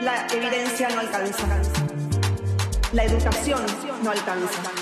La evidencia no alcanza. La educación no alcanza.